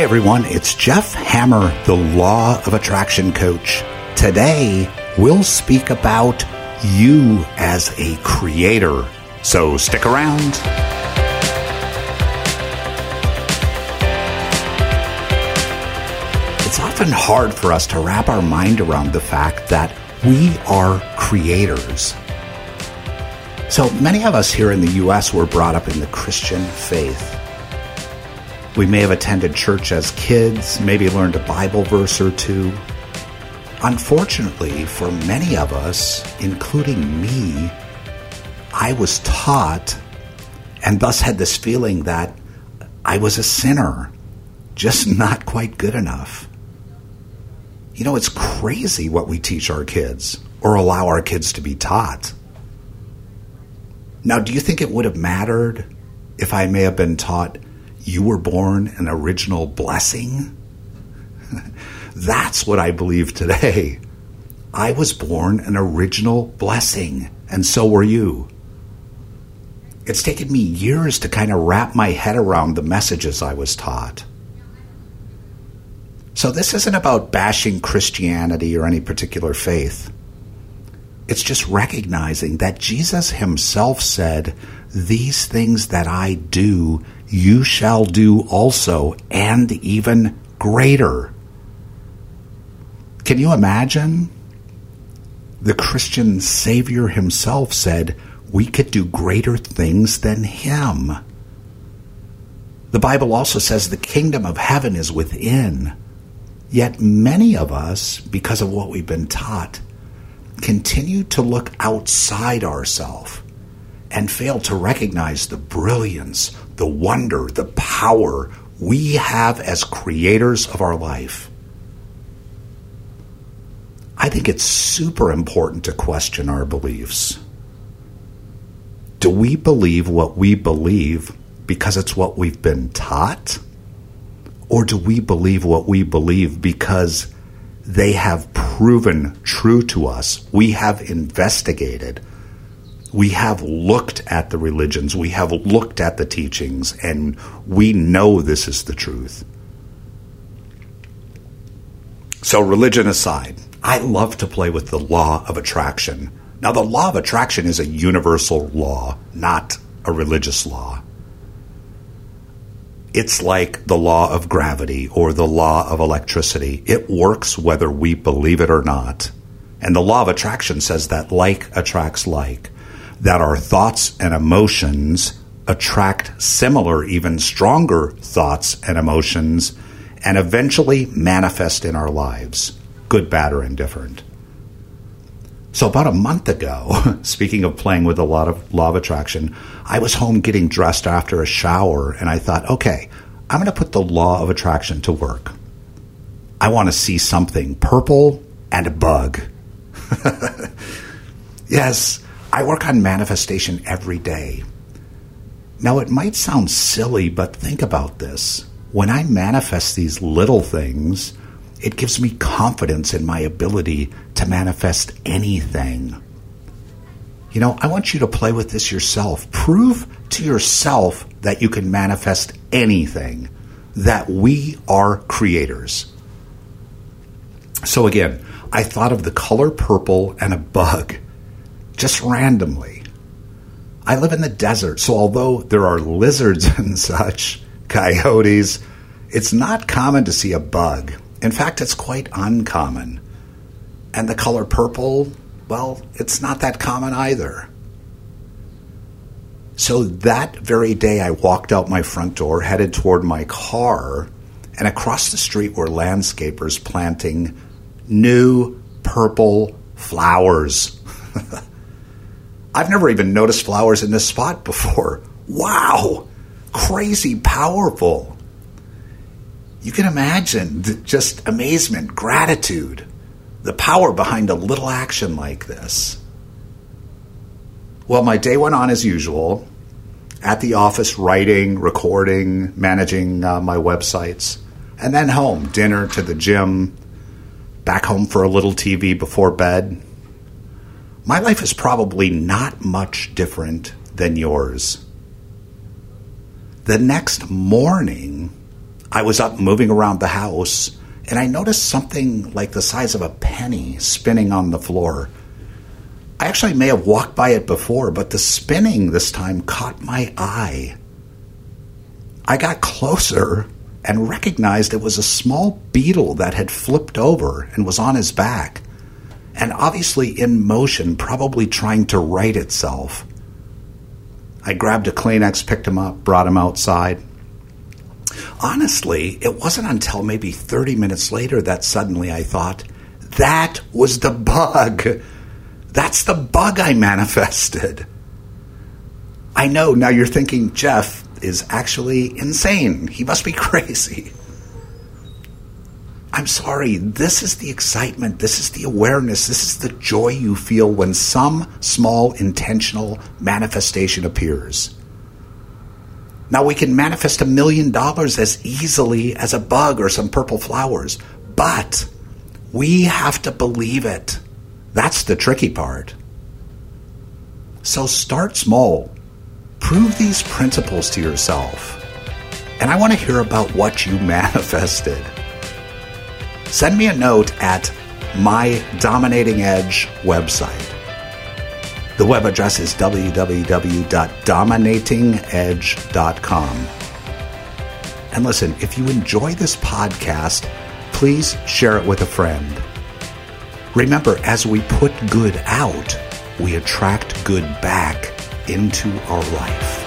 Hey everyone, it's Jeff Hammer, the Law of Attraction Coach. Today, we'll speak about you as a creator. So stick around. It's often hard for us to wrap our mind around the fact that we are creators. So many of us here in the U.S. were brought up in the Christian faith. We may have attended church as kids, maybe learned a Bible verse or two. Unfortunately, for many of us, including me, I was taught and thus had this feeling that I was a sinner, just not quite good enough. You know, it's crazy what we teach our kids or allow our kids to be taught. Now, do you think it would have mattered if I may have been taught you were born an original blessing? That's what I believe today. I was born an original blessing, and so were you. It's taken me years to kind of wrap my head around the messages I was taught. So, this isn't about bashing Christianity or any particular faith. It's just recognizing that Jesus himself said, These things that I do, you shall do also, and even greater. Can you imagine? The Christian Savior himself said, We could do greater things than him. The Bible also says the kingdom of heaven is within. Yet many of us, because of what we've been taught, continue to look outside ourselves and fail to recognize the brilliance, the wonder, the power we have as creators of our life. I think it's super important to question our beliefs. Do we believe what we believe because it's what we've been taught? Or do we believe what we believe because they have proven true to us? We have investigated we have looked at the religions, we have looked at the teachings, and we know this is the truth. So, religion aside, I love to play with the law of attraction. Now, the law of attraction is a universal law, not a religious law. It's like the law of gravity or the law of electricity. It works whether we believe it or not. And the law of attraction says that like attracts like that our thoughts and emotions attract similar, even stronger thoughts and emotions and eventually manifest in our lives, good, bad, or indifferent. So, about a month ago, speaking of playing with a lot of law of attraction, I was home getting dressed after a shower and I thought, okay, I'm going to put the law of attraction to work. I want to see something purple and a bug. yes, I work on manifestation every day. Now, it might sound silly, but think about this. When I manifest these little things, it gives me confidence in my ability to manifest anything. You know, I want you to play with this yourself. Prove to yourself that you can manifest anything, that we are creators. So, again, I thought of the color purple and a bug just randomly. I live in the desert, so although there are lizards and such, coyotes, it's not common to see a bug. In fact, it's quite uncommon. And the color purple, well, it's not that common either. So that very day, I walked out my front door, headed toward my car, and across the street were landscapers planting new purple flowers. I've never even noticed flowers in this spot before. Wow! Crazy powerful. You can imagine the, just amazement, gratitude, the power behind a little action like this. Well, my day went on as usual at the office, writing, recording, managing uh, my websites, and then home, dinner to the gym, back home for a little TV before bed, my life is probably not much different than yours. The next morning, I was up moving around the house and I noticed something like the size of a penny spinning on the floor. I actually may have walked by it before, but the spinning this time caught my eye. I got closer and recognized it was a small beetle that had flipped over and was on his back, and obviously in motion, probably trying to right itself. I grabbed a Kleenex, picked him up, brought him outside. Honestly, it wasn't until maybe 30 minutes later that suddenly I thought, that was the bug. That's the bug I manifested. I know now you're thinking, Jeff is actually insane. He must be crazy. I'm sorry, this is the excitement, this is the awareness, this is the joy you feel when some small intentional manifestation appears. Now, we can manifest a million dollars as easily as a bug or some purple flowers, but we have to believe it. That's the tricky part. So start small. Prove these principles to yourself. And I want to hear about what you manifested. Send me a note at my Dominating Edge website. The web address is www.dominatingedge.com. And listen, if you enjoy this podcast, please share it with a friend. Remember, as we put good out, we attract good back into our life.